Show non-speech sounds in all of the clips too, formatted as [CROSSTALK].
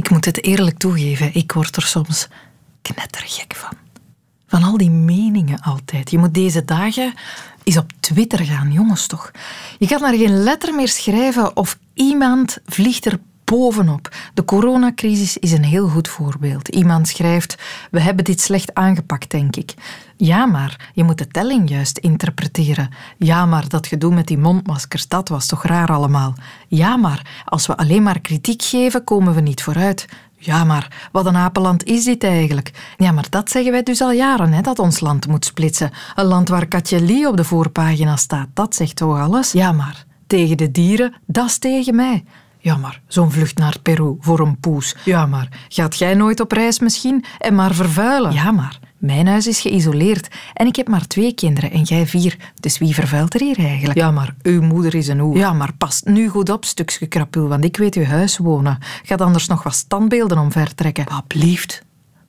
Ik moet het eerlijk toegeven, ik word er soms knettergek van. Van al die meningen altijd. Je moet deze dagen eens op Twitter gaan, jongens toch. Je kan daar geen letter meer schrijven of iemand vliegt er bovenop. De coronacrisis is een heel goed voorbeeld. Iemand schrijft: We hebben dit slecht aangepakt, denk ik. Ja, maar je moet de telling juist interpreteren. Ja, maar dat gedoe met die mondmaskers, dat was toch raar allemaal. Ja, maar als we alleen maar kritiek geven, komen we niet vooruit. Ja, maar wat een apenland is dit eigenlijk? Ja, maar dat zeggen wij dus al jaren, hè, dat ons land moet splitsen. Een land waar Katje Lee op de voorpagina staat, dat zegt toch alles? Ja, maar tegen de dieren, dat is tegen mij. Ja, maar zo'n vlucht naar Peru voor een poes. Ja, maar gaat jij nooit op reis misschien en maar vervuilen? Ja, maar mijn huis is geïsoleerd en ik heb maar twee kinderen en jij vier. Dus wie vervuilt er hier eigenlijk? Ja, maar uw moeder is een oer. Ja, maar past nu goed op, stukje krapul, want ik weet uw huis wonen. Gaat anders nog wat standbeelden omvertrekken. Alsjeblieft.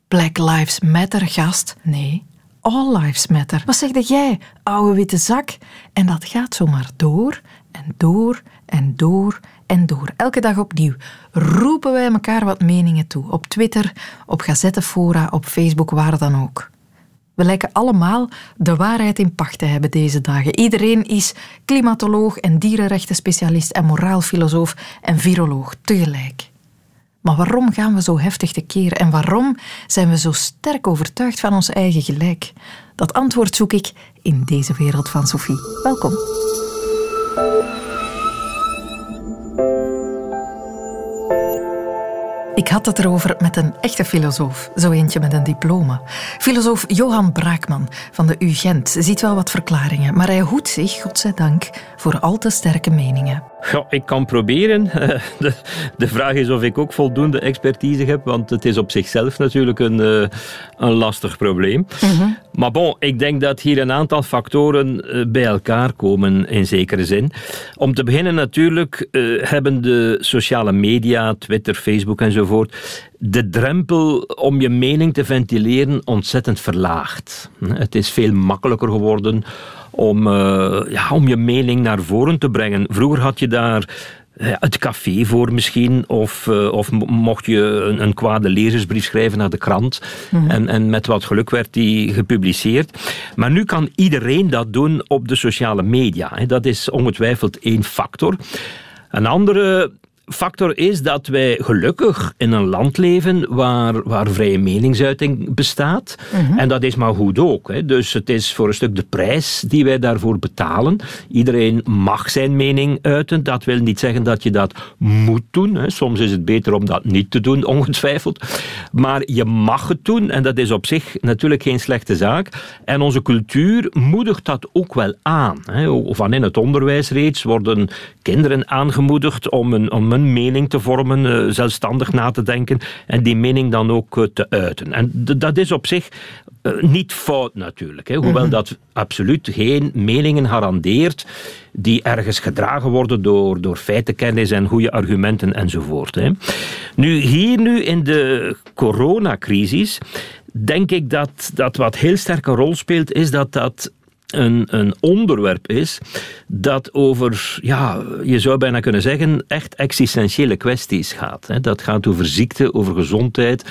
Black Lives Matter, gast. Nee, All Lives Matter. Wat zeg jij, oude witte zak? En dat gaat zomaar door en door en door en door. Elke dag opnieuw roepen wij elkaar wat meningen toe. Op Twitter, op gazettenfora, op Facebook, waar dan ook. We lijken allemaal de waarheid in pacht te hebben deze dagen. Iedereen is klimatoloog en dierenrechtenspecialist en moraalfilosoof en viroloog tegelijk. Maar waarom gaan we zo heftig tekeer en waarom zijn we zo sterk overtuigd van ons eigen gelijk? Dat antwoord zoek ik in deze wereld van Sophie. Welkom. Ik had het erover met een echte filosoof, zo eentje met een diploma. Filosoof Johan Braakman van de UGent ziet wel wat verklaringen, maar hij hoedt zich, godzijdank, voor al te sterke meningen. Ja, ik kan proberen. [LAUGHS] De, de, vraag is of ik ook voldoende expertise heb, want het is op zichzelf natuurlijk een, eh, een lastig probleem. Mhm. Maar bon, ik denk dat hier een aantal factoren eh, bij elkaar komen in zekere zin. Om te beginnen natuurlijk eh, hebben de sociale media, Twitter, Facebook enzovoort, de drempel om je mening te ventileren ontzettend verlaagd. Het is veel makkelijker geworden om, uh, ja, om je mening naar voren te brengen. Vroeger had je daar uh, het café voor misschien, of, uh, of mocht je een, een, kwade lezersbrief schrijven naar de krant. Mm en, en met wat geluk werd die gepubliceerd. Maar nu kan iedereen dat doen op de sociale media. Dat is ongetwijfeld één factor. Een andere factor is dat wij gelukkig in een land leven waar, waar vrije meningsuiting bestaat. Mhm. En dat is maar goed ook. Hè. Dus het is voor een stuk de prijs die wij daarvoor betalen. Iedereen mag zijn mening uiten. Dat wil niet zeggen dat je dat moet doen. Hè. Soms is het beter om dat niet te doen, ongetwijfeld. Maar je mag het doen en dat is op zich natuurlijk geen slechte zaak. En onze cultuur moedigt dat ook wel aan. Hè. Van in het onderwijs reeds worden kinderen aangemoedigd om een, om een mening te vormen, eh, zelfstandig na te denken en die mening dan ook eh, te uiten. En dat is op zich eh, niet fout natuurlijk, hè, hoewel mhm. dat absoluut geen meningen garandeert die ergens gedragen worden door, door feitenkennis en goede argumenten enzovoort. Hè. Nu, hier nu in de coronacrisis denk ik dat, dat wat heel sterk een rol speelt, is dat dat een, een onderwerp is dat over, ja, je zou bijna kunnen zeggen, echt existentiële kwesties gaat. Dat gaat over ziekte, over gezondheid,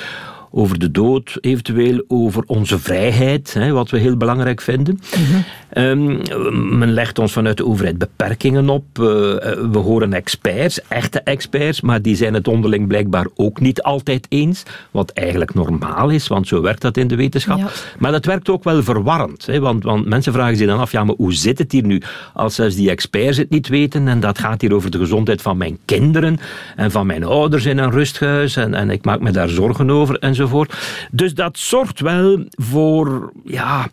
over de dood, eventueel over onze vrijheid, wat we heel belangrijk vinden. Mm men legt ons vanuit de overheid beperkingen op. Uh, we horen experts, echte experts, maar die zijn het onderling blijkbaar ook niet altijd eens, wat eigenlijk normaal is, want zo werkt dat in de wetenschap. Maar dat werkt ook wel verwarrend, hè, want, want mensen vragen zich dan af, ja, maar hoe zit het hier nu, als zelfs die experts het niet weten en dat gaat hier over de gezondheid van mijn kinderen en van mijn ouders in een rusthuis en, en ik maak me daar zorgen over en dus dat zorgt wel voor, ja,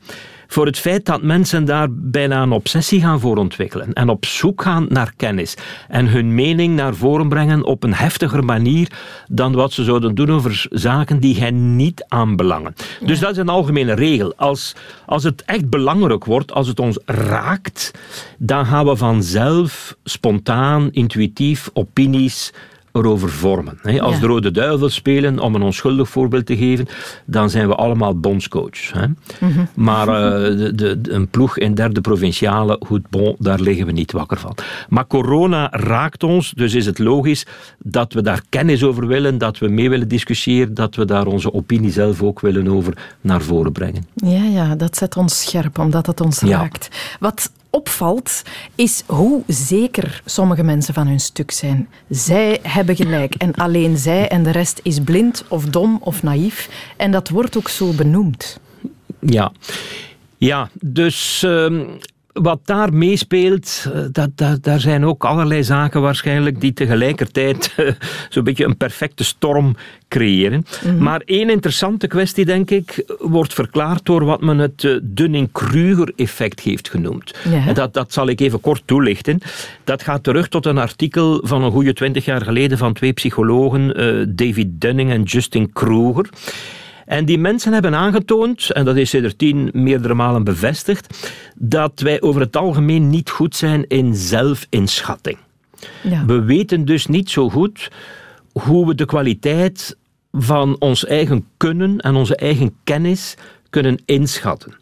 voor het feit dat mensen daar bijna een obsessie gaan voor ontwikkelen en op zoek gaan naar kennis en hun mening naar voren brengen op een heftiger manier dan wat ze zouden doen over zaken die hen niet aanbelangen. Dus dat is een algemene regel. Als, als het echt belangrijk wordt, als het ons raakt, dan gaan we vanzelf spontaan, intuïtief opinies erover vormen. Als de Rode Duivels spelen, om een onschuldig voorbeeld te geven, dan zijn we allemaal bondscoach. Mhm. Maar uh, de, de, een ploeg in derde provinciale, goed, bon, daar liggen we niet wakker van. Maar corona raakt ons, dus is het logisch dat we daar kennis over willen, dat we mee willen discussiëren, dat we daar onze opinie zelf ook willen over naar voren brengen. Ja, ja dat zet ons scherp, omdat het ons raakt. Wat opvalt, is hoe zeker sommige mensen van hun stuk zijn. Zij hebben gelijk en alleen zij en de rest is blind of dom of naïef. En dat wordt ook zo benoemd. Ja, ja dus ehm, wat daar meespeelt, eh, dat, dat, daar zijn ook allerlei zaken waarschijnlijk die tegelijkertijd uh, [LAUGHS] zo'n beetje een perfecte storm creëren. Mhm. Maar één interessante kwestie, denk ik, wordt verklaard door wat men het uh, Dunning-Kruger-effect heeft genoemd. En dat, dat zal ik even kort toelichten. Dat gaat terug tot een artikel van een goede twintig jaar geleden van twee psychologen, David Dunning en Justin Kruger. En die mensen hebben aangetoond, en dat is sindsdien meerdere malen bevestigd, dat wij over het algemeen niet goed zijn in zelfinschatting. Ja. We weten dus niet zo goed hoe we de kwaliteit van ons eigen kunnen en onze eigen kennis kunnen inschatten.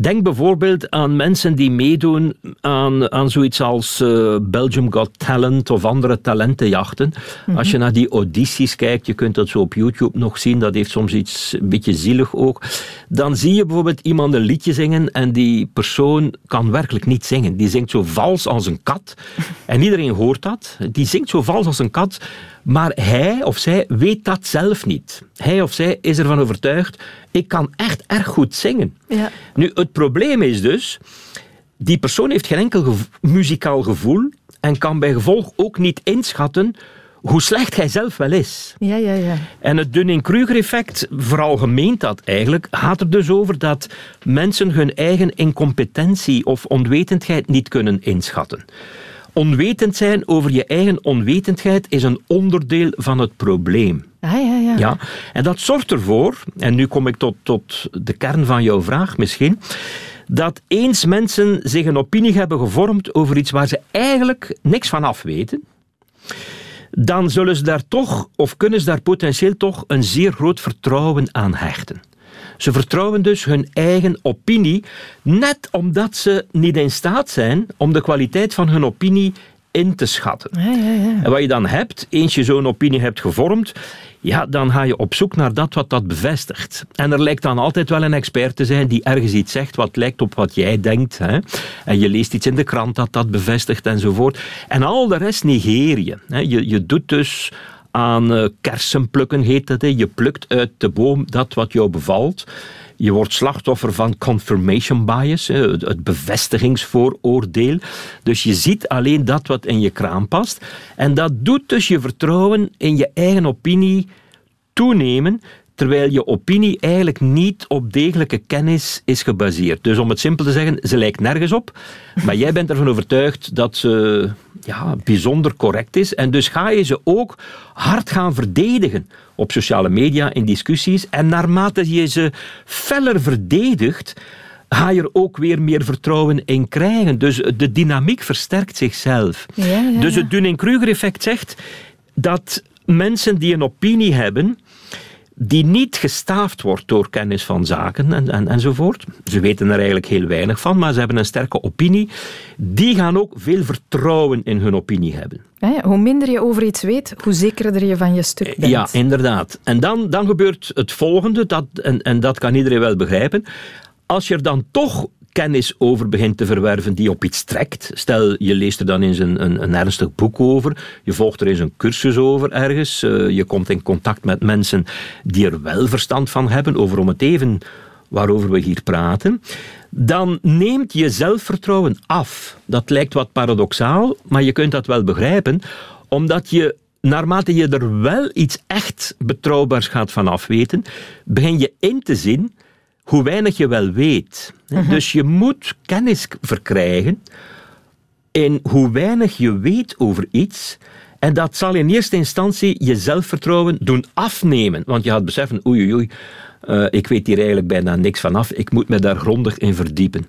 Denk bijvoorbeeld aan mensen die meedoen aan, aan zoiets als uh, Belgium Got Talent of andere talentenjachten. Mhm. Als je naar die audities kijkt, je kunt dat zo op YouTube nog zien, dat heeft soms iets een beetje zielig ook. Dan zie je bijvoorbeeld iemand een liedje zingen en die persoon kan werkelijk niet zingen. Die zingt zo vals als een kat. [LAUGHS] En iedereen hoort dat. Die zingt zo vals als een kat. Maar hij of zij weet dat zelf niet. Hij of zij is ervan overtuigd, ik kan echt erg goed zingen. Ja. Nu, het probleem is dus, die persoon heeft geen enkel muzikaal gevoel en kan bij gevolg ook niet inschatten hoe slecht hij zelf wel is. Ja, ja, ja. En het Dunning-Kruger-effect, vooral gemeend dat eigenlijk, gaat er dus over dat mensen hun eigen incompetentie of onwetendheid niet kunnen inschatten. Onwetend zijn over je eigen onwetendheid is een onderdeel van het probleem. Ah, ja, ja. ja. En dat zorgt ervoor, en nu kom ik tot, tot de kern van jouw vraag misschien, dat eens mensen zich een opinie hebben gevormd over iets waar ze eigenlijk niks van af weten, dan zullen ze daar toch, of kunnen ze daar potentieel toch, een zeer groot vertrouwen aan hechten. Ze vertrouwen dus hun eigen opinie, net omdat ze niet in staat zijn om de kwaliteit van hun opinie in te schatten. Ja, ja, ja. En wat je dan hebt, eens je zo'n opinie hebt gevormd, ja, dan ga je op zoek naar dat wat dat bevestigt. En er lijkt dan altijd wel een expert te zijn die ergens iets zegt wat lijkt op wat jij denkt. Hè? En je leest iets in de krant dat dat bevestigt enzovoort. En al de rest negeer je. Hè? Je, je doet dus aan uh, kersenplukken, heet dat. Je plukt uit de boom dat wat jou bevalt. Je wordt slachtoffer van confirmation bias, het bevestigingsvooroordeel. Dus je ziet alleen dat wat in je kraam past. En dat doet dus je vertrouwen in je eigen opinie toenemen, terwijl je opinie eigenlijk niet op degelijke kennis is gebaseerd. Dus om het simpel te zeggen, ze lijkt nergens op, maar jij bent ervan overtuigd dat ze ja, bijzonder correct is. En dus ga je ze ook hard gaan verdedigen op sociale media, in discussies. En naarmate je ze feller verdedigt, ga je er ook weer meer vertrouwen in krijgen. Dus de dynamiek versterkt zichzelf. Ja, ja, Dus het Dunning-Kruger-effect zegt dat mensen die een opinie hebben, die niet gestaafd wordt door kennis van zaken en, en, enzovoort. Ze weten er eigenlijk heel weinig van, maar ze hebben een sterke opinie. Die gaan ook veel vertrouwen in hun opinie hebben. Hoe minder je over iets weet, hoe zekerder je van je stuk bent. Ja, inderdaad. En dan, dan gebeurt het volgende, dat, en, en dat kan iedereen wel begrijpen. Als je er dan toch kennis over begint te verwerven die op iets trekt. Stel, je leest er dan eens een, een, een ernstig boek over, je volgt er eens een cursus over ergens, uh, je komt in contact met mensen die er wel verstand van hebben over om het even waarover we hier praten, dan neemt je zelfvertrouwen af. Dat lijkt wat paradoxaal, maar je kunt dat wel begrijpen, omdat je naarmate je er wel iets echt betrouwbaars gaat van afweten, begin je in te zien hoe weinig je wel weet. Mhm. Dus je moet kennis verkrijgen in hoe weinig je weet over iets. En dat zal in eerste instantie je zelfvertrouwen doen afnemen. Want je gaat beseffen, oei oei oei, uh, ik weet hier eigenlijk bijna niks vanaf, ik moet me daar grondig in verdiepen.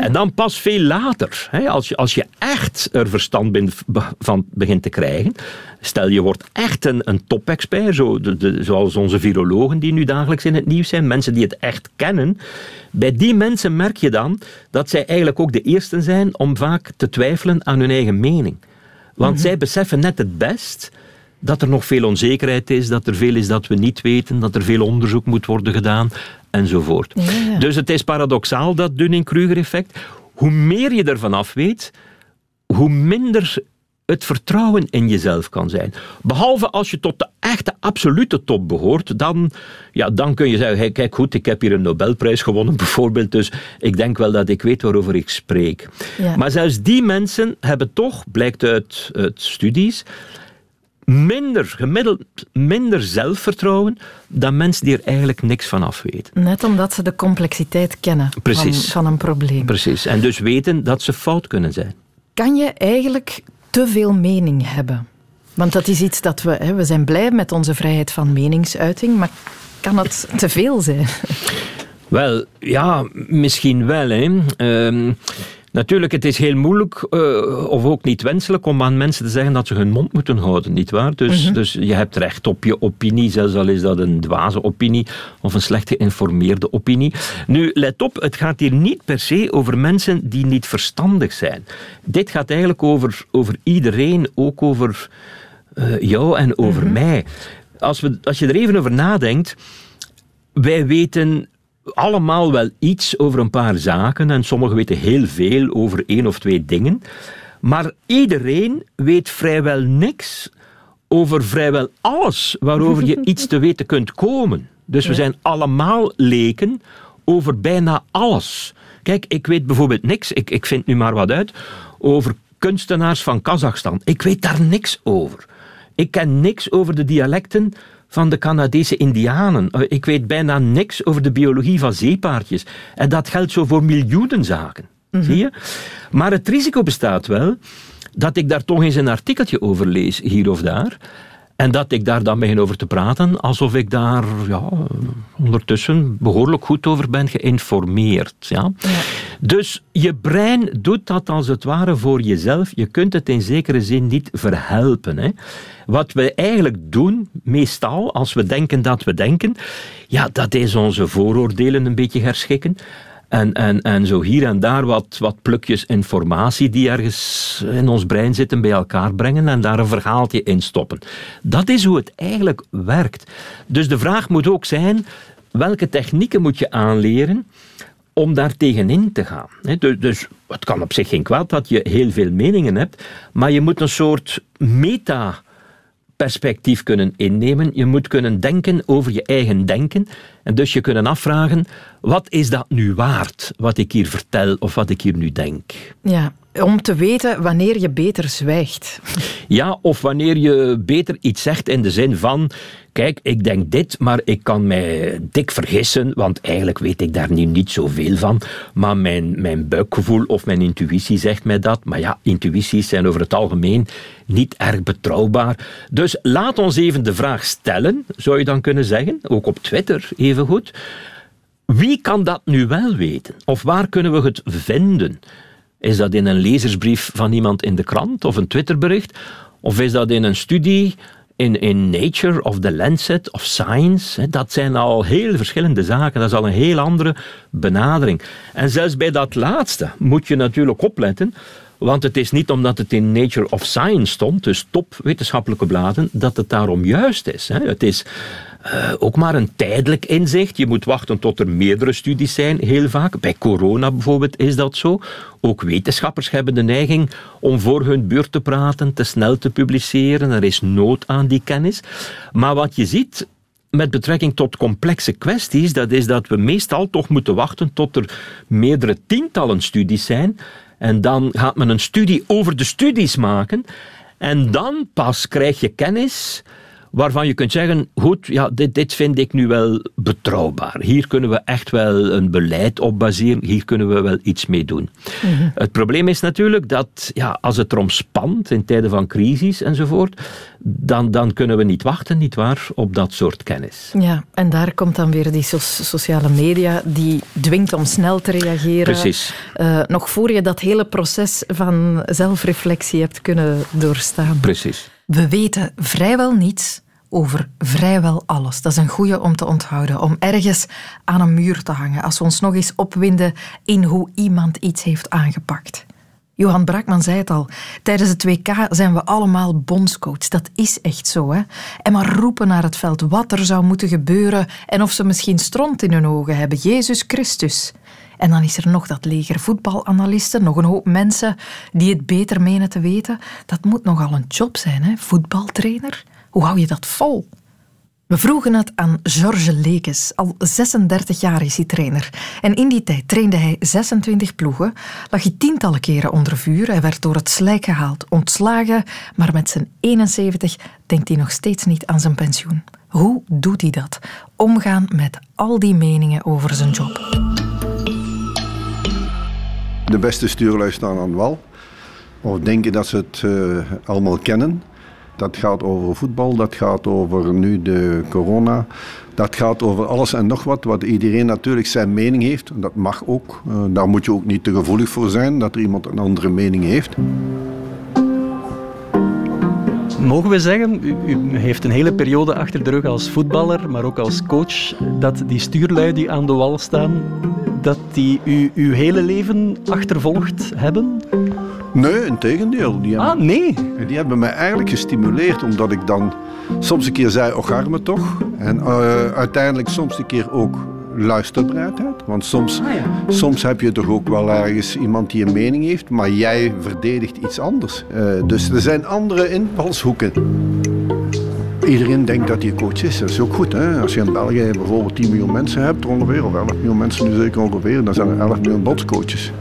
En dan pas veel later, hè, als, je, als je echt er verstand van begint te krijgen, stel je wordt echt een, een top-expert, zo, de, zoals onze virologen die nu dagelijks in het nieuws zijn, mensen die het echt kennen, bij die mensen merk je dan dat zij eigenlijk ook de eersten zijn om vaak te twijfelen aan hun eigen mening. Want mhm. zij beseffen net het best dat er nog veel onzekerheid is, dat er veel is dat we niet weten, dat er veel onderzoek moet worden gedaan enzovoort. Dus het is paradoxaal, dat Dunning-Kruger-effect. Hoe meer je ervan af weet, hoe minder het vertrouwen in jezelf kan zijn. Behalve als je tot de echte absolute top behoort, dan, ja, dan kun je zeggen, hey, kijk goed, ik heb hier een Nobelprijs gewonnen [LAUGHS] bijvoorbeeld, dus ik denk wel dat ik weet waarover ik spreek. Maar zelfs die mensen hebben toch, blijkt uit, uit studies, minder, gemiddeld minder zelfvertrouwen dan mensen die er eigenlijk niks van af weten. Net omdat ze de complexiteit kennen van, van een probleem. Precies, en dus weten dat ze fout kunnen zijn. Kan je eigenlijk te veel mening hebben? Want dat is iets dat we... Hè, we zijn blij met onze vrijheid van meningsuiting, maar kan het te veel zijn? Wel, ja, misschien wel. Hè. Ehm, Natuurlijk, het is heel moeilijk, uh, of ook niet wenselijk, om aan mensen te zeggen dat ze hun mond moeten houden, nietwaar? Dus, mm dus je hebt recht op je opinie, zelfs al is dat een dwaze opinie of een slecht geïnformeerde opinie. Nu, let op, het gaat hier niet per se over mensen die niet verstandig zijn. Dit gaat eigenlijk over, over iedereen, ook over uh, jou en over mhm. mij. Als, we, als je er even over nadenkt, wij weten allemaal wel iets over een paar zaken en sommigen weten heel veel over één of twee dingen. Maar iedereen weet vrijwel niks over vrijwel alles waarover je [LAUGHS] iets te weten kunt komen. Dus we zijn allemaal leken over bijna alles. Kijk, ik weet bijvoorbeeld niks, ik, ik vind nu maar wat uit, over kunstenaars van Kazachstan. Ik weet daar niks over. Ik ken niks over de dialecten van de Canadese Indianen. Eh, ik weet bijna niks over de biologie van zeepaardjes. En dat geldt zo voor miljoenen zaken. Mhm. Zie je? Maar het risico bestaat wel dat ik daar toch eens een artikeltje over lees, hier of daar. En dat ik daar dan begin over te praten, alsof ik daar ja, ondertussen behoorlijk goed over ben geïnformeerd. Ja? ja? Dus je brein doet dat als het ware voor jezelf. Je kunt het in zekere zin niet verhelpen. Hè? Wat we eigenlijk doen, meestal, als we denken dat we denken, ja, dat is onze vooroordelen een beetje herschikken. En, en, en zo hier en daar wat, wat plukjes informatie die ergens in ons brein zitten bij elkaar brengen en daar een verhaaltje in stoppen. Dat is hoe het eigenlijk werkt. Dus de vraag moet ook zijn, welke technieken moet je aanleren om daar tegenin te gaan. Dus, dus het kan op zich geen kwaad dat je heel veel meningen hebt, maar je moet een soort meta perspectief kunnen innemen. Je moet kunnen denken over je eigen denken. En dus je kunnen afvragen, wat is dat nu waard, wat ik hier vertel of wat ik hier nu denk? Ja, om te weten wanneer je beter zwijgt. Ja, of wanneer je beter iets zegt in de zin van: kijk, ik denk dit, maar ik kan mij dik vergissen, want eigenlijk weet ik daar nu niet zoveel van. Maar mijn, mijn buikgevoel of mijn intuïtie zegt mij dat. Maar ja, intuïties zijn over het algemeen niet erg betrouwbaar. Dus laat ons even de vraag stellen, zou je dan kunnen zeggen, ook op Twitter evengoed. Wie kan dat nu wel weten? Of waar kunnen we het vinden? Is dat in een lezersbrief van iemand in de krant of een Twitterbericht? Of is dat in een studie in, in Nature of The Lancet of Science? Dat zijn al heel verschillende zaken. Dat is al een heel andere benadering. En zelfs bij dat laatste moet je natuurlijk opletten. Want het is niet omdat het in Nature of Science stond, dus top wetenschappelijke bladen, dat het daarom juist is. Het is uh, ook maar een tijdelijk inzicht. Je moet wachten tot er meerdere studies zijn, heel vaak. Bij corona bijvoorbeeld is dat zo. Ook wetenschappers hebben de neiging om voor hun beurt te praten, te snel te publiceren. Er is nood aan die kennis. Maar wat je ziet, met betrekking tot complexe kwesties, dat is dat we meestal toch moeten wachten tot er meerdere tientallen studies zijn. En dan gaat men een studie over de studies maken. En dan pas krijg je kennis waarvan je kunt zeggen, goed, ja, dit, dit vind ik nu wel betrouwbaar. Hier kunnen we echt wel een beleid op baseren, hier kunnen we wel iets mee doen. Mhm. Het probleem is natuurlijk dat ja, als het erom spant in tijden van crisis enzovoort, dan, dan kunnen we niet wachten, nietwaar, op dat soort kennis. Ja, en daar komt dan weer die sociale media die dwingt om snel te reageren. Precies. Uh, nog voor je dat hele proces van zelfreflectie hebt kunnen doorstaan. Precies. We weten vrijwel niets over vrijwel alles. Dat is een goede om te onthouden, om ergens aan een muur te hangen als we ons nog eens opwinden in hoe iemand iets heeft aangepakt. Johan Brakman zei het al. Tijdens het WK zijn we allemaal bondscoach. Dat is echt zo. Hè? En maar roepen naar het veld wat er zou moeten gebeuren en of ze misschien stront in hun ogen hebben. Jezus Christus. En dan is er nog dat leger voetbalanalisten, nog een hoop mensen die het beter menen te weten. Dat moet nogal een job zijn, hè? voetbaltrainer. Hoe hou je dat vol? We vroegen het aan Georges Lekes. Al 36 jaar is hij trainer. En in die tijd trainde hij 26 ploegen, lag hij tientallen keren onder vuur. Hij werd door het slijk gehaald, ontslagen, maar met zijn 71 denkt hij nog steeds niet aan zijn pensioen. Hoe doet hij dat? Omgaan met al die meningen over zijn job. De beste stuurlui staan aan wal. Of denken dat ze het uh, allemaal kennen. Dat gaat over voetbal, dat gaat over nu de corona. Dat gaat over alles en nog wat, wat iedereen natuurlijk zijn mening heeft. Dat mag ook. Uh, daar moet je ook niet te gevoelig voor zijn dat er iemand een andere mening heeft. Mogen we zeggen, u, u, heeft een hele periode achter de rug als voetballer, maar ook als coach, dat die stuurlui die aan de wal staan, dat die u uw hele leven achtervolgd hebben? Nee, in tegendeel. Die hebben, ah, nee? Die hebben mij eigenlijk gestimuleerd, omdat ik dan soms een keer zei, och arme toch. En uh, uiteindelijk soms een keer ook luisterbereidheid. Want soms, ah, ja. soms heb je toch ook wel ergens iemand die een mening heeft, maar jij verdedigt iets anders. Uh, dus er zijn andere invalshoeken. Iedereen denkt dat hij coach is. Dat is ook goed. Hè? Als je in België bijvoorbeeld 10 miljoen mensen hebt, ongeveer, of 11 miljoen mensen nu zeker ongeveer, dan zijn er 11 miljoen botscoaches.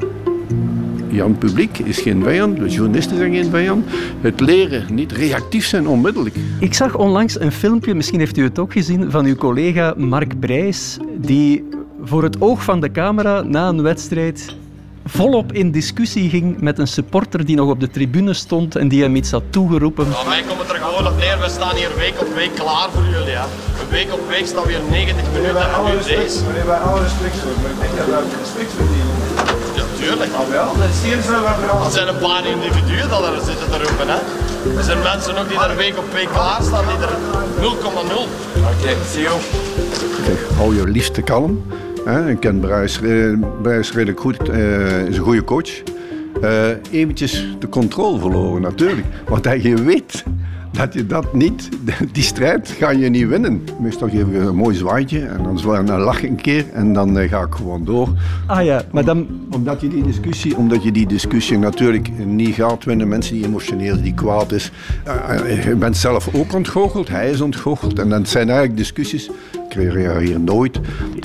Jan Publiek is geen vijand, de journalisten zijn geen vijand. Het leren, niet reactief zijn onmiddellijk. Ik zag onlangs een filmpje, misschien heeft u het ook gezien, van uw collega Mark Brijs, die voor het oog van de camera na een wedstrijd volop in discussie ging met een supporter die nog op de tribune stond en die hem iets had toegeroepen. Mij komt het er we staan hier week op week klaar voor jullie. Ja. Week op week staan we hier 90 minuten bij alle respect, bij alle respect, maar ik denk dat we respect verdienen. Ja, tuurlijk. Ah, wel, dat zijn een paar individuen dat er zitten te roepen. Hè. Er zijn mensen ook die er week op week klaar staan, die er 0,0. Oké, okay, zie je. Kijk, hou je liefste kalm. Ik ken Brijs, Brijs redelijk goed, uh, is een goede coach. Uh, eventjes de controle verloren natuurlijk. Want hij je weet dat je dat niet, [LAUGHS] die strijd ga je niet winnen. Meestal geef ik een mooi zwaaitje en dan, zwaai, dan lach ik een keer en dan uh, ga ik gewoon door. Ah ja, maar dan... omdat, je die discussie, omdat je die discussie natuurlijk niet gaat winnen. Mensen die emotioneel, die kwaad is. je bent zelf ook ontgoocheld, hij is ontgoocheld. En dan zijn eigenlijk discussies creëer hier nooit.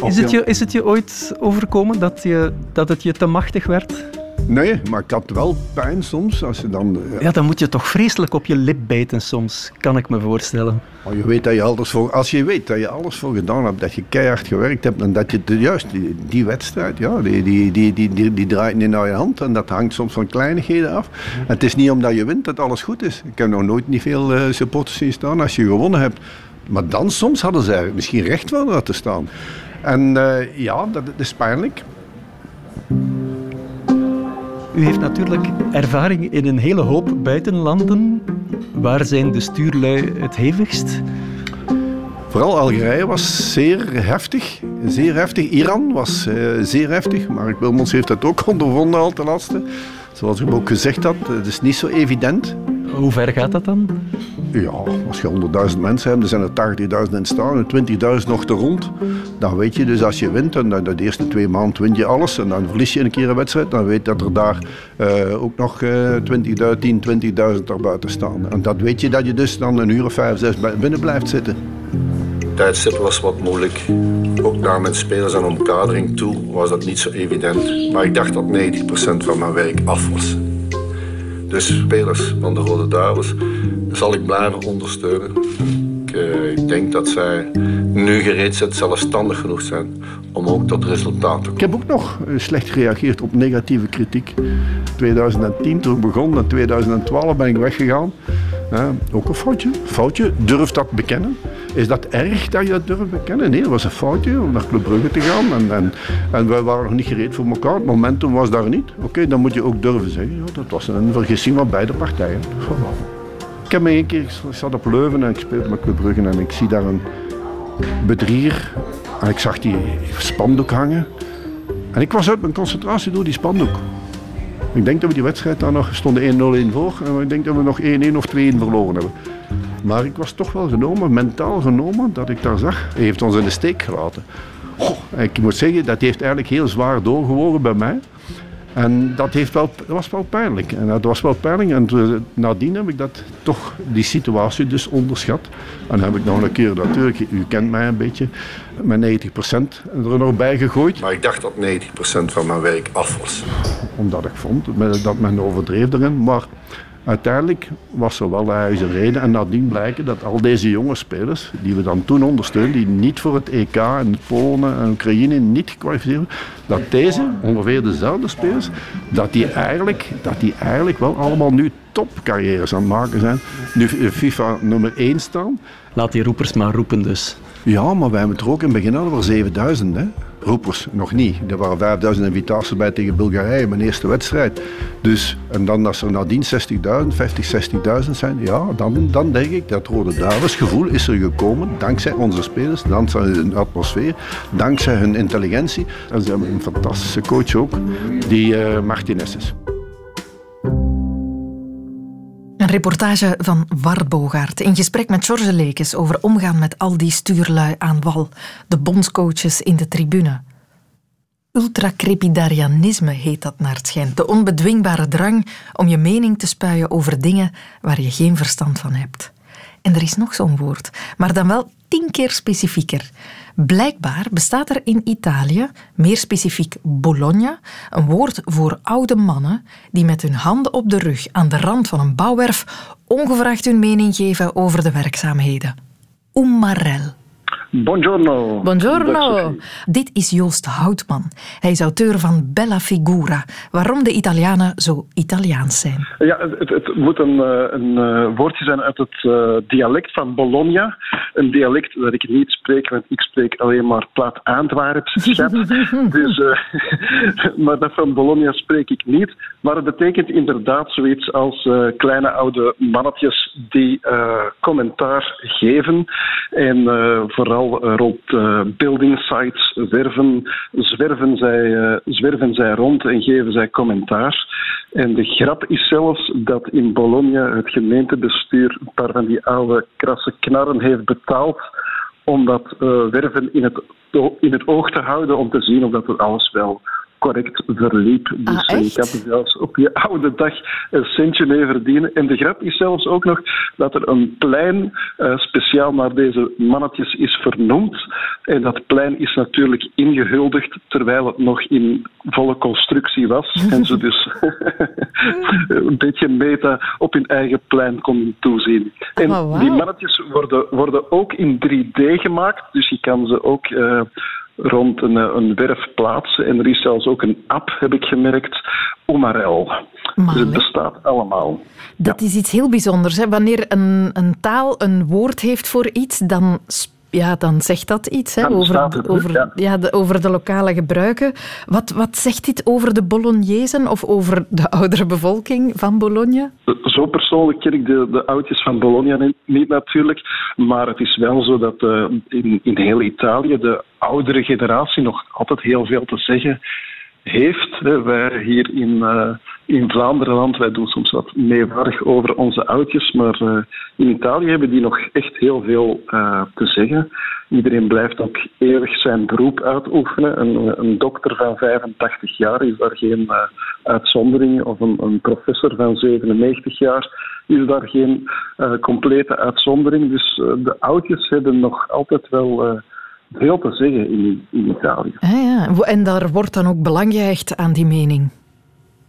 Is het, je, is het je ooit overkomen dat, je, dat het je te machtig werd? Nee, maar ik had wel pijn soms. Als je dan, ja. ja, dan moet je toch vreselijk op je lip bijten soms, kan ik me voorstellen. Maar je weet dat je alles voor, als je weet dat je alles voor gedaan hebt, dat je keihard gewerkt hebt en dat je juist die, die wedstrijd, ja, die, die, die, die, die, draait niet naar je hand en dat hangt soms van kleinigheden af. En het is niet omdat je wint dat alles goed is. Ik heb nog nooit niet veel uh, supporters zien staan als je gewonnen hebt. Maar dan soms hadden ze misschien recht wel te staan. En uh, ja, dat, dat, is pijnlijk. U heeft natuurlijk ervaring in een hele hoop buitenlanden. Waar zijn de stuurlui het hevigst? Vooral Algerije was zeer heftig. Zeer heftig. Iran was uh, zeer heftig. Mark Wilmons heeft dat ook [LAUGHS] ondervonden al ten laatste. Zoals ik ook gezegd had, het is niet zo evident. Hoe ver gaat dat dan? Ja, als je 100.000 mensen hebt, dan zijn er 80.000 in staan en 20.000 nog te rond. Dan weet je dus als je wint, en de eerste twee maanden win je alles en dan verlies je een keer een wedstrijd, dan weet je dat er daar uh, ook nog uh, 20.000, 10, 20.000 buiten staan. En dat weet je dat je dus dan een uur of vijf, zes binnen blijft zitten. Tijdstip was wat moeilijk. Ook naar mijn spelers en omkadering toe was dat niet zo evident. Maar ik dacht dat 90% van mijn werk af was. Dus spelers van de Rode Duivels zal ik blijven ondersteunen. uh, ik denk dat zij nu gereed zijn, zelfstandig genoeg zijn om ook tot resultaat te komen. Ik heb ook nog slecht gereageerd op negatieve kritiek. 2010, toen ik begon, in 2012 ben ik weggegaan. ook een foutje. Foutje, durf dat bekennen. Is dat erg dat je dat durft bekennen? Nee, dat was een foutje om naar Club Brugge te gaan. En, en, en wij waren nog niet gereed voor elkaar. Het momentum was daar niet. Oké, dan moet je ook durven zeggen. Ja, dat was een vergissing van beide partijen. Ik heb me één keer, ik zat op Leuven en ik speelde met Club Brugge en ik zie daar een bedrier. En ik zag die spandoek hangen. En ik was uit mijn concentratie door die spandoek. Ik denk dat we die wedstrijd daar nog stonden 1-0 voor. En ik denk dat we nog 1-1 of 2-1 verloren hebben. Maar ik was toch wel genomen, mentaal genomen, dat ik daar zag. Hij heeft ons in de steek gelaten. ik moet zeggen, dat heeft eigenlijk heel zwaar doorgewogen bij mij. En dat, heeft wel, dat was wel pijnlijk. En dat was wel pijnlijk. En nadien heb ik dat toch, die situatie dus onderschat. En heb ik nog een keer natuurlijk, u kent mij een beetje, met 90% er nog bij gegooid. Maar ik dacht dat 90% van mijn werk af was. Omdat ik vond dat men overdreef erin. Maar Uiteindelijk was er wel een reden en nadien blijken dat al deze jonge spelers, die we dan toen ondersteunden, die niet voor het EK en Polen en Oekraïne niet gekwalificeerd dat deze, ongeveer dezelfde spelers, dat die eigenlijk, dat die eigenlijk wel allemaal nu topcarrières aan het maken zijn. Nu FIFA nummer 1 staan. Laat die roepers maar roepen dus. Ja, maar wij hebben het er ook in het begin hadden we 7000. Hè? roepers nog niet. Er waren 5000 invitaties bij tegen Bulgarije, mijn eerste wedstrijd. Dus, en dan als er nadien 60.000, 50, 60.000 zijn, ja, dan, dan denk ik dat Rode Duivelsgevoel is er gekomen dankzij onze spelers, dankzij hun atmosfeer, dankzij hun intelligentie. En ze hebben een fantastische coach ook, die uh, Martinez is. Reportage van Wart Bogaert in gesprek met George Lekes over omgaan met al die stuurlui aan wal, de bondscoaches in de tribune. Ultracrepidarianisme heet dat naar het schijnt. De onbedwingbare drang om je mening te spuien over dingen waar je geen verstand van hebt. En er is nog zo'n woord, maar dan wel tien keer specifieker. Blijkbaar bestaat er in Italië, meer specifiek Bologna, een woord voor oude mannen die met hun handen op de rug aan de rand van een bouwwerf ongevraagd hun mening geven over de werkzaamheden. Umarel. Buongiorno. Buongiorno. Dit is Joost Houtman. Hij is auteur van Bella Figura. Waarom de Italianen zo Italiaans zijn. Ja, het, het moet een, eh, een, eh, woordje zijn uit het uh, dialect van Bologna. Een dialect dat ik niet spreek, want ik spreek alleen maar plaat Antwerps, [LAUGHS] dus, uh, [LAUGHS] maar dat van Bologna spreek ik niet. Maar het betekent inderdaad zoiets als kleine oude mannetjes die commentaar geven. En vooral eh, rond uh, building sites zwerven, zwerven, zij, uh, zwerven zij rond en geven zij commentaar. En de grap is zelfs dat in Bologna het gemeentebestuur een paar van die oude krasse knarren heeft betaald om dat werven in het, in het oog te houden om te zien of dat alles wel correct verliep. Dus ah, je kan zelfs op je oude dag een centje mee verdienen. En de grap is zelfs ook nog dat er een plein uh, speciaal naar deze mannetjes is vernoemd. En dat plein is natuurlijk ingehuldigd terwijl het nog in volle constructie was. [LAUGHS] en ze dus [LAUGHS] een beetje meta op hun eigen plein konden toezien. En oh, wow. die mannetjes worden, worden ook in 3D gemaakt. Dus je kan ze ook... Uh, rond een, eh, een werf plaatsen. En er is zelfs ook een app, heb ik gemerkt, Omarel. Dus het bestaat allemaal. Dat is iets heel bijzonders. Hè? Wanneer een, een taal een woord heeft voor iets, dan ja, dan zegt dat iets hè, over, het, over, ja. ja, de, over de lokale gebruiken. Wat, wat zegt dit over de Bolognezen of over de oudere bevolking van Bologna? Zo persoonlijk ken ik de, de oudjes van Bologna niet natuurlijk, maar het is wel zo dat uh, in, in heel Italië de oudere generatie nog altijd heel veel te zeggen heeft. Wij hier in, uh, in Vlaanderenland, wij doen soms wat meewarig over onze oudjes, maar uh, in Italië hebben die nog echt heel veel uh, te zeggen. Iedereen blijft ook eeuwig zijn beroep uitoefenen. Een, een dokter van 85 jaar is daar geen uitzondering, of een, een, professor van 97 jaar is daar geen complete uitzondering. Dus de oudjes hebben nog altijd wel veel te zeggen in, in Italië. Ah, ja. En daar wordt dan ook belang gehecht aan die mening?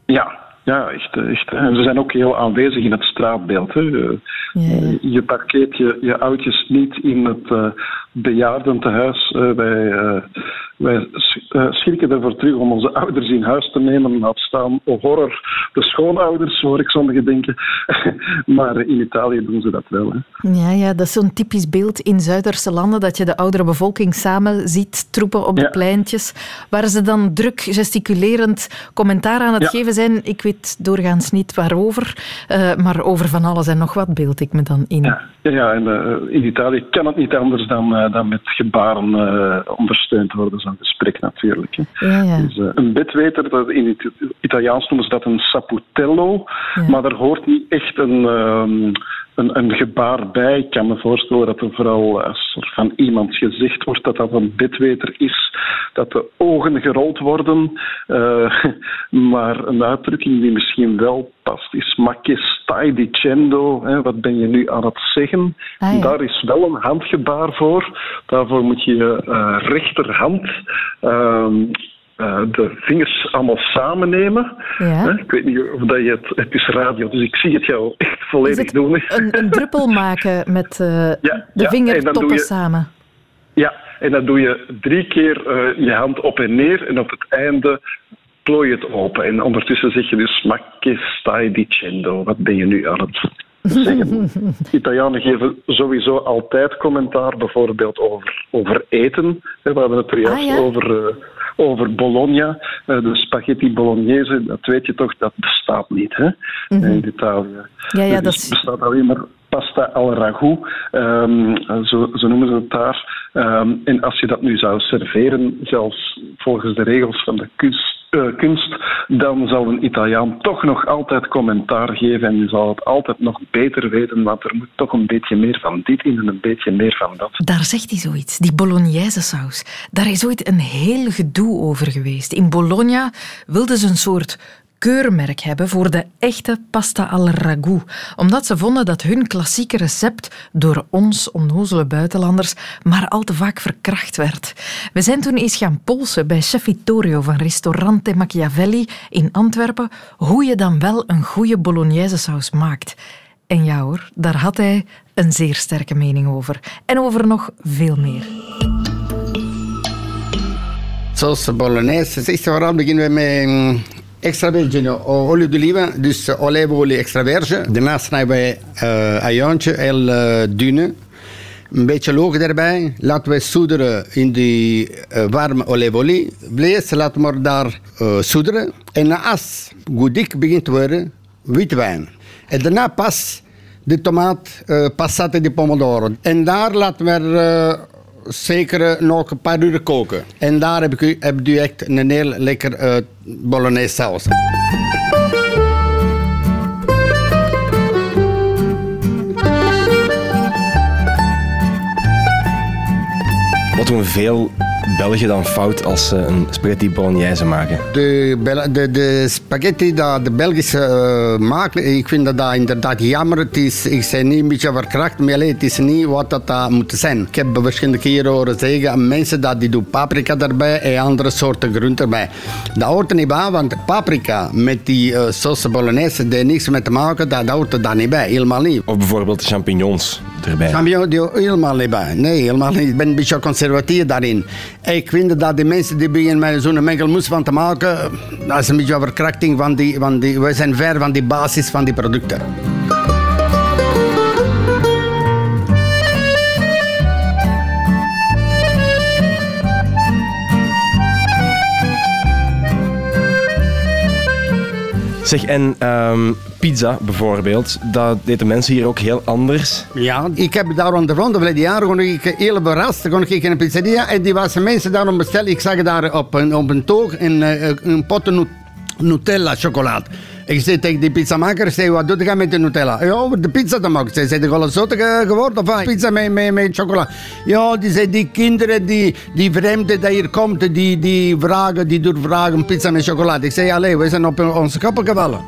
Ja, Ja, echt. echt. En ze zijn ook heel aanwezig in het straatbeeld. Hè. Je, Ja. je parkeert je, je oudjes niet in het uh, bejaardentehuis. Uh, uh, wij schrikken ervoor terug om onze ouders in huis te nemen. Laat staan, oh horror, de schoonouders, hoor ik sommigen denken. [LAUGHS] maar in Italië doen ze dat wel. Hè. Ja, ja, dat is zo'n typisch beeld in Zuiderse landen, dat je de oudere bevolking samen ziet troepen op ja. de pleintjes, waar ze dan druk gesticulerend commentaar aan het ja. geven zijn. Ik weet doorgaans niet waarover, uh, maar over van alles en nog wat beeld ik me dan in. Ja, ja en uh, in Italië kan het niet anders dan, uh, dan met gebaren ondersteund worden, zo'n gesprek natuurlijk. Hè. Ja, ja. Dus, een bedweter, dat in het Italiaans noemen ze dat een saputello, maar daar hoort niet echt een... Um, een, een, gebaar bij. Ik kan me voorstellen dat er vooral als er van iemand gezegd wordt dat dat een bedweter is, dat de ogen gerold worden. Uh, [LAUGHS] maar een uitdrukking die misschien wel past is ma che stai dicendo? Hè, wat ben je nu aan het zeggen? Ah, ja. Daar is wel een handgebaar voor. Daarvoor moet je je uh, rechterhand uh, uh, de vingers allemaal samen nemen. Ja. Ik weet niet of dat je het... Het is radio, dus ik zie het jou echt volledig doen. Een, een, [LAUGHS] druppel maken met uh, ja, de vingertoppen je, samen. Ja, en dan doe je drie keer uh, je hand op en neer en op het einde plooi je het open. En ondertussen zeg je dus ma che stai dicendo? Wat ben je nu aan het zeggen? Italianen geven sowieso altijd commentaar, bijvoorbeeld over, over eten. We hadden het er juist ah, ja? over... Uh, over Bologna, uh, de spaghetti bolognese, dat weet je toch, dat bestaat niet hè? Mm Mhm. -hmm. in Italië. Ja, ja, dus dat is... bestaat alleen maar pasta al ragout, um, zo, zo, noemen ze het daar. Um, en als je dat nu zou serveren, zelfs volgens de regels van de kunst, kunst, dan zal een Italiaan toch nog altijd commentaar geven en je zal het altijd nog beter weten, want er moet toch een beetje meer van dit in en een beetje meer van dat. Daar zegt hij zoiets, die bolognese saus. Daar is ooit een heel gedoe over geweest. In Bologna wilden ze een soort keurmerk hebben voor de echte pasta al ragout. Omdat ze vonden dat hun klassieke recept door ons onnozele buitenlanders maar al te vaak verkracht werd. We zijn toen eens gaan polsen bij chef Vittorio van Ristorante Machiavelli in Antwerpen hoe je dan wel een goede bolognese saus maakt. En ja hoor, daar had hij een zeer sterke mening over. En over nog veel meer. Sauce bolognese, zeg vooral beginnen we met extra virgine olie d'oliva, dus olijfolie extra virgin. Daarna snijden wij uh, ajuintje heel uh, dune. Een beetje loog erbij. Laten we soederen in die uh, warme olijfolie. Vlees laten we daar uh, soederen. En als goed dik begint te worden, wit wijn. En daarna pas de tomaat, uh, passate di pomodoro. En daar laten we zeker nog een paar uur koken. En daar heb ik, heb u echt een heel lekker uh, bolognese saus. Wat doen veel Belgen dan fout als ze een spaghetti bolognese maken? De, de, de spaghetti dat de Belgische uh, maken, ik vind dat, dat inderdaad jammer. Het is, ik zei niet een beetje verkracht, maar het is niet wat dat moet zijn. Ik heb verschillende keren horen zeggen mensen dat die doen paprika erbij en andere soorten groenten erbij. Dat hoort er niet bij, want paprika met die uh, sauce bolognese, daar niks mee te maken, dat hoort er dan niet bij, helemaal niet. Of bijvoorbeeld champignons erbij. Champignons, die helemaal niet bij. Nee, helemaal niet. Ik ben een beetje conservatief daarin. Ik vind dat de mensen die beginnen met zo'n mengelmoes van te maken, dat is een beetje een verkrachting van die, van die... We zijn ver van die basis van die producten. Zeg, en um, pizza bijvoorbeeld, dat deden mensen hier ook heel anders. Ja, ik heb daar ondervonden, verleden jaar kon ik heel verrast. Kon ik in een pizzeria en die was mensen daarom bestellen. Ik zag daar op een, op een toog een, een pot Nutella chocolade. Ik zei tegen die pizzamaker, zei, wat doe je met de Nutella? Ja, de pizza te maken. Zei, de gewoon zotte geworden of? Pizza met, met, met chocola. Ja, die die kinderen, die, die vreemden die hier komt, die, die vragen, die doorvragen pizza met chocolade. Ik zei, allee, we zijn op onze koppen gevallen.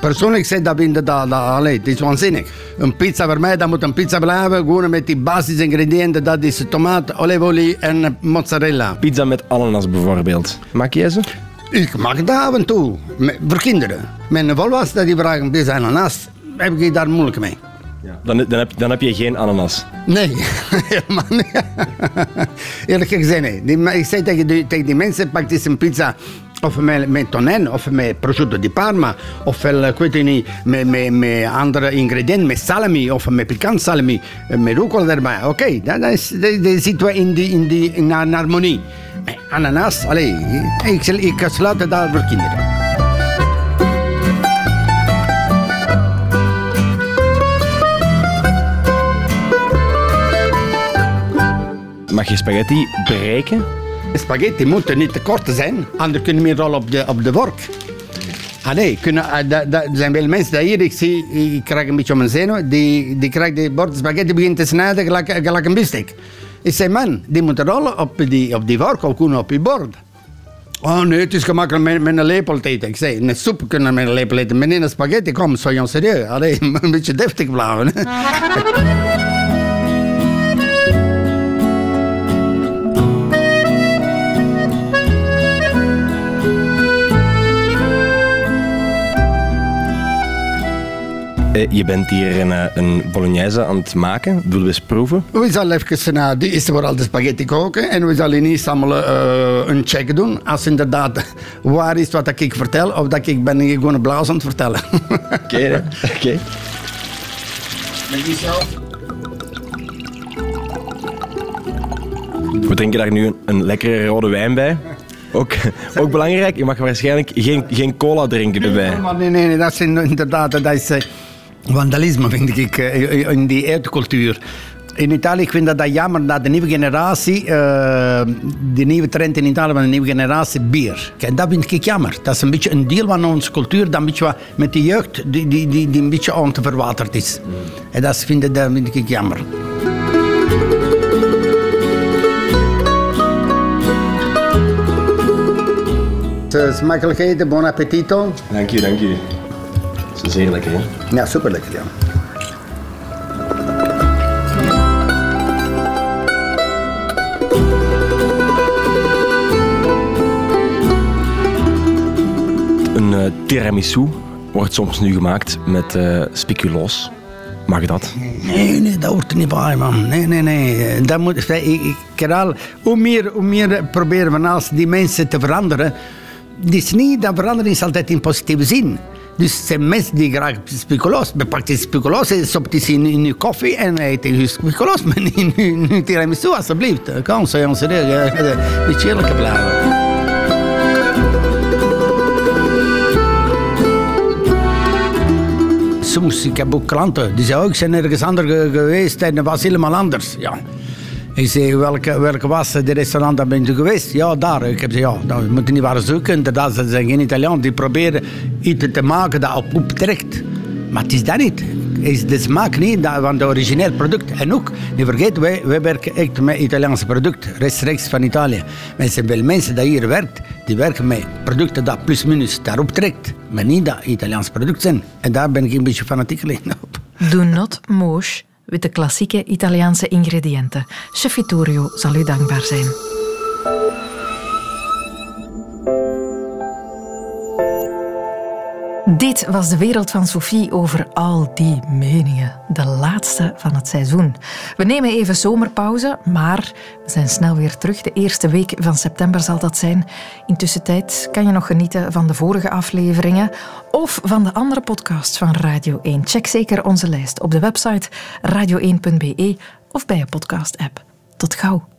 Persoonlijk zei dat inderdaad, het is waanzinnig. Een pizza voor mij, moet een pizza blijven, gewoon met die basisingrediënten, dat is tomaat, olijfolie en mozzarella. Pizza met ananas bijvoorbeeld. Maak jij ze? Ik mag dat af en toe. Met, voor kinderen. Mijn volwassenen die vragen, deze ananas, heb ik daar moeilijk mee. Dan, dan, heb, dan heb je geen ananas. Nee, [LAUGHS] helemaal niet. [LAUGHS] Eerlijk gezegd, nee. Die, ik zei tegen die, tegen die mensen, pak eens een pizza of met, met tonijn, of met prosciutto di Parma, of wel, ik weet niet, met, met, met andere ingrediënten, met salami, of met pikant salami, eh, met roekel erbij. Oké, okay, dat, dat zitten we in, die, in, die, in harmonie. Ananas, allez, ik, ik sluit het daar voor kinderen. Mag je spaghetti bereiken? Spaghetti moeten niet te kort zijn, anders kunnen we rollen op de, op de vork. Nee, kunnen, da, er zijn veel mensen die hier, ik zie, ik krijg een beetje om mijn zenuw, die, die krijgt die bord spaghetti begint te snijden gelijk, gelijk een bistek. Ik zeg, man, die moeten rollen op die, op die vork op je bord. Oh nee, het is gemakkelijk met, een lepel te eten. Ik zei, een soep kunnen met een lepel eten, niet een spaghetti, kom, soyons serieus. Allee, [LAUGHS] een beetje deftig blijven. [LAUGHS] Eh, je bent hier een, eh, een bolognese aan het maken. Willen we eens proeven? We zullen even naar de eerste vooral de spaghetti koken. En we zullen niet samen uh, een check doen. Als inderdaad [LAUGHS] waar is wat ik vertel. Of dat ik ben gewoon blaas aan het vertellen. [LAUGHS] Oké, okay, oké. Okay. Met jezelf. We drinken daar nu een, een lekkere rode wijn bij. Ook, [LAUGHS] ook belangrijk, je mag waarschijnlijk geen, geen cola drinken erbij. Nee, nee, nee, dat is inderdaad... Dat is, vandalisme, vind ik, in die eetcultuur. In Italië, ik vind dat, dat jammer dat de nieuwe generatie, uh, de nieuwe trend in Italië van de nieuwe generatie, bier. Kijk, dat vind ik jammer. Dat is een beetje een deel van onze cultuur dat een beetje met de jeugd, die, die, die, die een beetje aan te verwaterd is. Mm. En dat vind, dat vind ik jammer. Smakelijk eten, bon appetito. Dank je, dank je. Dat is zeer lekker, hè? Ja, super lekker, ja. Een uh, tiramisu wordt soms nu gemaakt met uh, speculoos. Mag dat? Nee, nee, dat hoort er niet bij, man. Nee, nee, nee. Dat moet, ik, ik, al, hoe, meer, hoe meer proberen we naast die mensen te veranderen. Het is niet dat verandering is altijd in positieve zin. Dus het zijn mensen die graag speculoos. Bepakt die speculoos, stopt die in, je koffie en eet je speculoos. [LAUGHS] Maar niet in tiramisu, alsjeblieft. Kom, zo jongens, een beetje eerlijk blijven. Soms, ik heb ook klanten die zeggen, ik ben ergens anders geweest en dat was helemaal anders. Ja. Ik zei, welke, welke was de restaurant daar ben je geweest? Ja, daar. Ik heb gezegd, ja, moet je niet waar zoeken. Dat zijn geen Italianen. Die proberen iets te maken dat op, optrekt. Maar het is dat niet. Is de smaak niet van het origineel product. En ook, niet vergeet, wij, wij werken echt met Italiaanse producten, rechtstreeks van Italië. Zijn wel mensen die hier werken, die werken met producten dat plus minus daarop trekt. Maar niet dat Italiaanse producten zijn. En daar ben ik een beetje fanatiek op. Do not mosh met de klassieke Italiaanse ingrediënten. Chef Vittorio zal u dankbaar zijn. Dit was de wereld van Sophie over al die meningen. De laatste van het seizoen. We nemen even zomerpauze, maar we zijn snel weer terug. De eerste week van september zal dat zijn. Intussen tijd kan je nog genieten van de vorige afleveringen of van de andere podcasts van Radio 1. Check zeker onze lijst op de website radio1.be of bij je podcast-app. Tot gauw.